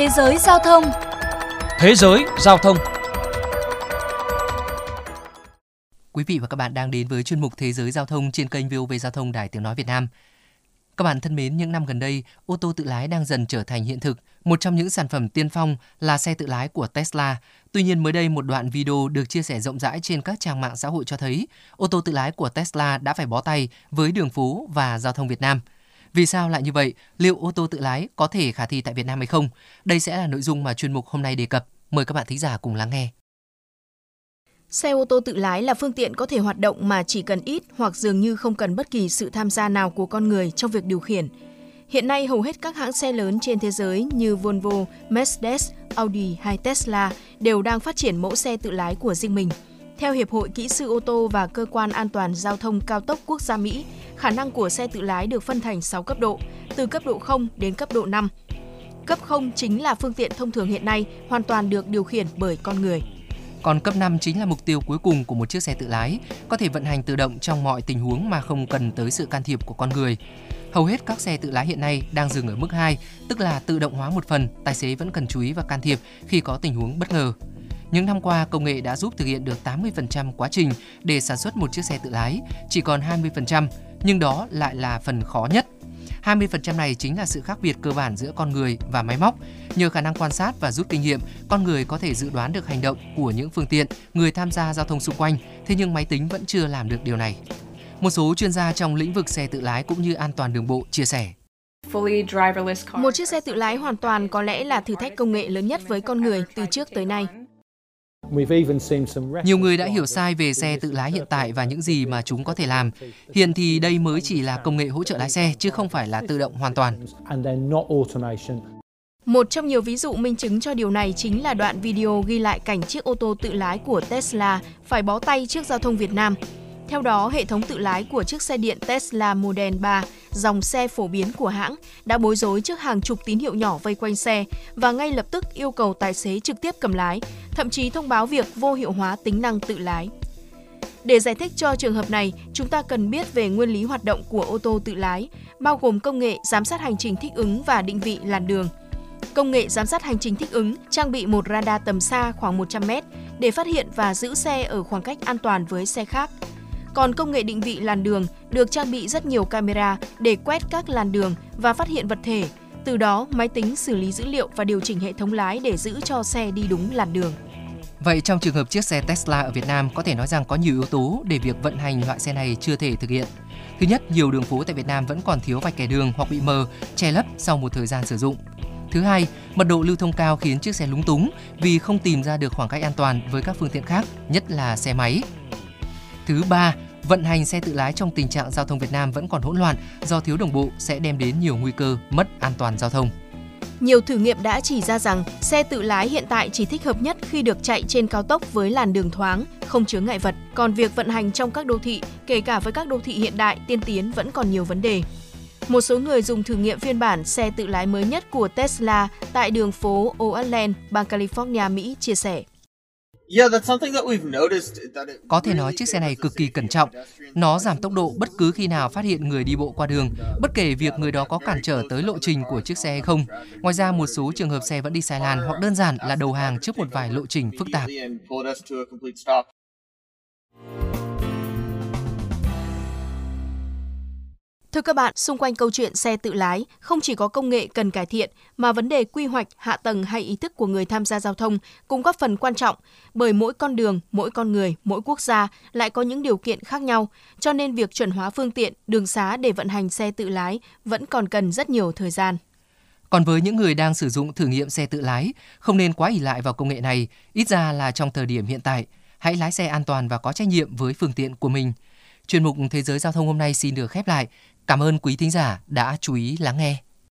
Thế giới giao thông Thế giới giao thông Quý vị và các bạn đang đến với chuyên mục Thế giới giao thông trên kênh VOV Giao thông Đài Tiếng Nói Việt Nam. Các bạn thân mến, những năm gần đây, ô tô tự lái đang dần trở thành hiện thực. Một trong những sản phẩm tiên phong là xe tự lái của Tesla. Tuy nhiên mới đây một đoạn video được chia sẻ rộng rãi trên các trang mạng xã hội cho thấy ô tô tự lái của Tesla đã phải bó tay với đường phố và giao thông Việt Nam. Vì sao lại như vậy? Liệu ô tô tự lái có thể khả thi tại Việt Nam hay không? Đây sẽ là nội dung mà chuyên mục hôm nay đề cập. Mời các bạn thính giả cùng lắng nghe. Xe ô tô tự lái là phương tiện có thể hoạt động mà chỉ cần ít hoặc dường như không cần bất kỳ sự tham gia nào của con người trong việc điều khiển. Hiện nay hầu hết các hãng xe lớn trên thế giới như Volvo, Mercedes, Audi hay Tesla đều đang phát triển mẫu xe tự lái của riêng mình. Theo Hiệp hội Kỹ sư ô tô và Cơ quan An toàn Giao thông Cao tốc Quốc gia Mỹ, khả năng của xe tự lái được phân thành 6 cấp độ, từ cấp độ 0 đến cấp độ 5. Cấp 0 chính là phương tiện thông thường hiện nay hoàn toàn được điều khiển bởi con người. Còn cấp 5 chính là mục tiêu cuối cùng của một chiếc xe tự lái, có thể vận hành tự động trong mọi tình huống mà không cần tới sự can thiệp của con người. Hầu hết các xe tự lái hiện nay đang dừng ở mức 2, tức là tự động hóa một phần, tài xế vẫn cần chú ý và can thiệp khi có tình huống bất ngờ. Những năm qua, công nghệ đã giúp thực hiện được 80% quá trình để sản xuất một chiếc xe tự lái, chỉ còn 20%, nhưng đó lại là phần khó nhất. 20% này chính là sự khác biệt cơ bản giữa con người và máy móc. Nhờ khả năng quan sát và rút kinh nghiệm, con người có thể dự đoán được hành động của những phương tiện, người tham gia giao thông xung quanh, thế nhưng máy tính vẫn chưa làm được điều này. Một số chuyên gia trong lĩnh vực xe tự lái cũng như an toàn đường bộ chia sẻ. Một chiếc xe tự lái hoàn toàn có lẽ là thử thách công nghệ lớn nhất với con người từ trước tới nay. Nhiều người đã hiểu sai về xe tự lái hiện tại và những gì mà chúng có thể làm. Hiện thì đây mới chỉ là công nghệ hỗ trợ lái xe chứ không phải là tự động hoàn toàn. Một trong nhiều ví dụ minh chứng cho điều này chính là đoạn video ghi lại cảnh chiếc ô tô tự lái của Tesla phải bó tay trước giao thông Việt Nam. Theo đó, hệ thống tự lái của chiếc xe điện Tesla Model 3, dòng xe phổ biến của hãng, đã bối rối trước hàng chục tín hiệu nhỏ vây quanh xe và ngay lập tức yêu cầu tài xế trực tiếp cầm lái, thậm chí thông báo việc vô hiệu hóa tính năng tự lái. Để giải thích cho trường hợp này, chúng ta cần biết về nguyên lý hoạt động của ô tô tự lái, bao gồm công nghệ giám sát hành trình thích ứng và định vị làn đường. Công nghệ giám sát hành trình thích ứng trang bị một radar tầm xa khoảng 100 m để phát hiện và giữ xe ở khoảng cách an toàn với xe khác. Còn công nghệ định vị làn đường được trang bị rất nhiều camera để quét các làn đường và phát hiện vật thể. Từ đó, máy tính xử lý dữ liệu và điều chỉnh hệ thống lái để giữ cho xe đi đúng làn đường. Vậy trong trường hợp chiếc xe Tesla ở Việt Nam có thể nói rằng có nhiều yếu tố để việc vận hành loại xe này chưa thể thực hiện. Thứ nhất, nhiều đường phố tại Việt Nam vẫn còn thiếu vạch kẻ đường hoặc bị mờ, che lấp sau một thời gian sử dụng. Thứ hai, mật độ lưu thông cao khiến chiếc xe lúng túng vì không tìm ra được khoảng cách an toàn với các phương tiện khác, nhất là xe máy. Thứ ba, vận hành xe tự lái trong tình trạng giao thông Việt Nam vẫn còn hỗn loạn do thiếu đồng bộ sẽ đem đến nhiều nguy cơ mất an toàn giao thông. Nhiều thử nghiệm đã chỉ ra rằng xe tự lái hiện tại chỉ thích hợp nhất khi được chạy trên cao tốc với làn đường thoáng, không chứa ngại vật. Còn việc vận hành trong các đô thị, kể cả với các đô thị hiện đại tiên tiến vẫn còn nhiều vấn đề. Một số người dùng thử nghiệm phiên bản xe tự lái mới nhất của Tesla tại đường phố Oakland, bang California, Mỹ chia sẻ. Có thể nói chiếc xe này cực kỳ cẩn trọng. Nó giảm tốc độ bất cứ khi nào phát hiện người đi bộ qua đường, bất kể việc người đó có cản trở tới lộ trình của chiếc xe hay không. Ngoài ra, một số trường hợp xe vẫn đi sai làn hoặc đơn giản là đầu hàng trước một vài lộ trình phức tạp. Thưa các bạn, xung quanh câu chuyện xe tự lái, không chỉ có công nghệ cần cải thiện, mà vấn đề quy hoạch, hạ tầng hay ý thức của người tham gia giao thông cũng góp phần quan trọng, bởi mỗi con đường, mỗi con người, mỗi quốc gia lại có những điều kiện khác nhau, cho nên việc chuẩn hóa phương tiện, đường xá để vận hành xe tự lái vẫn còn cần rất nhiều thời gian. Còn với những người đang sử dụng thử nghiệm xe tự lái, không nên quá ỷ lại vào công nghệ này, ít ra là trong thời điểm hiện tại. Hãy lái xe an toàn và có trách nhiệm với phương tiện của mình. Chuyên mục Thế giới Giao thông hôm nay xin được khép lại. Cảm ơn quý thính giả đã chú ý lắng nghe.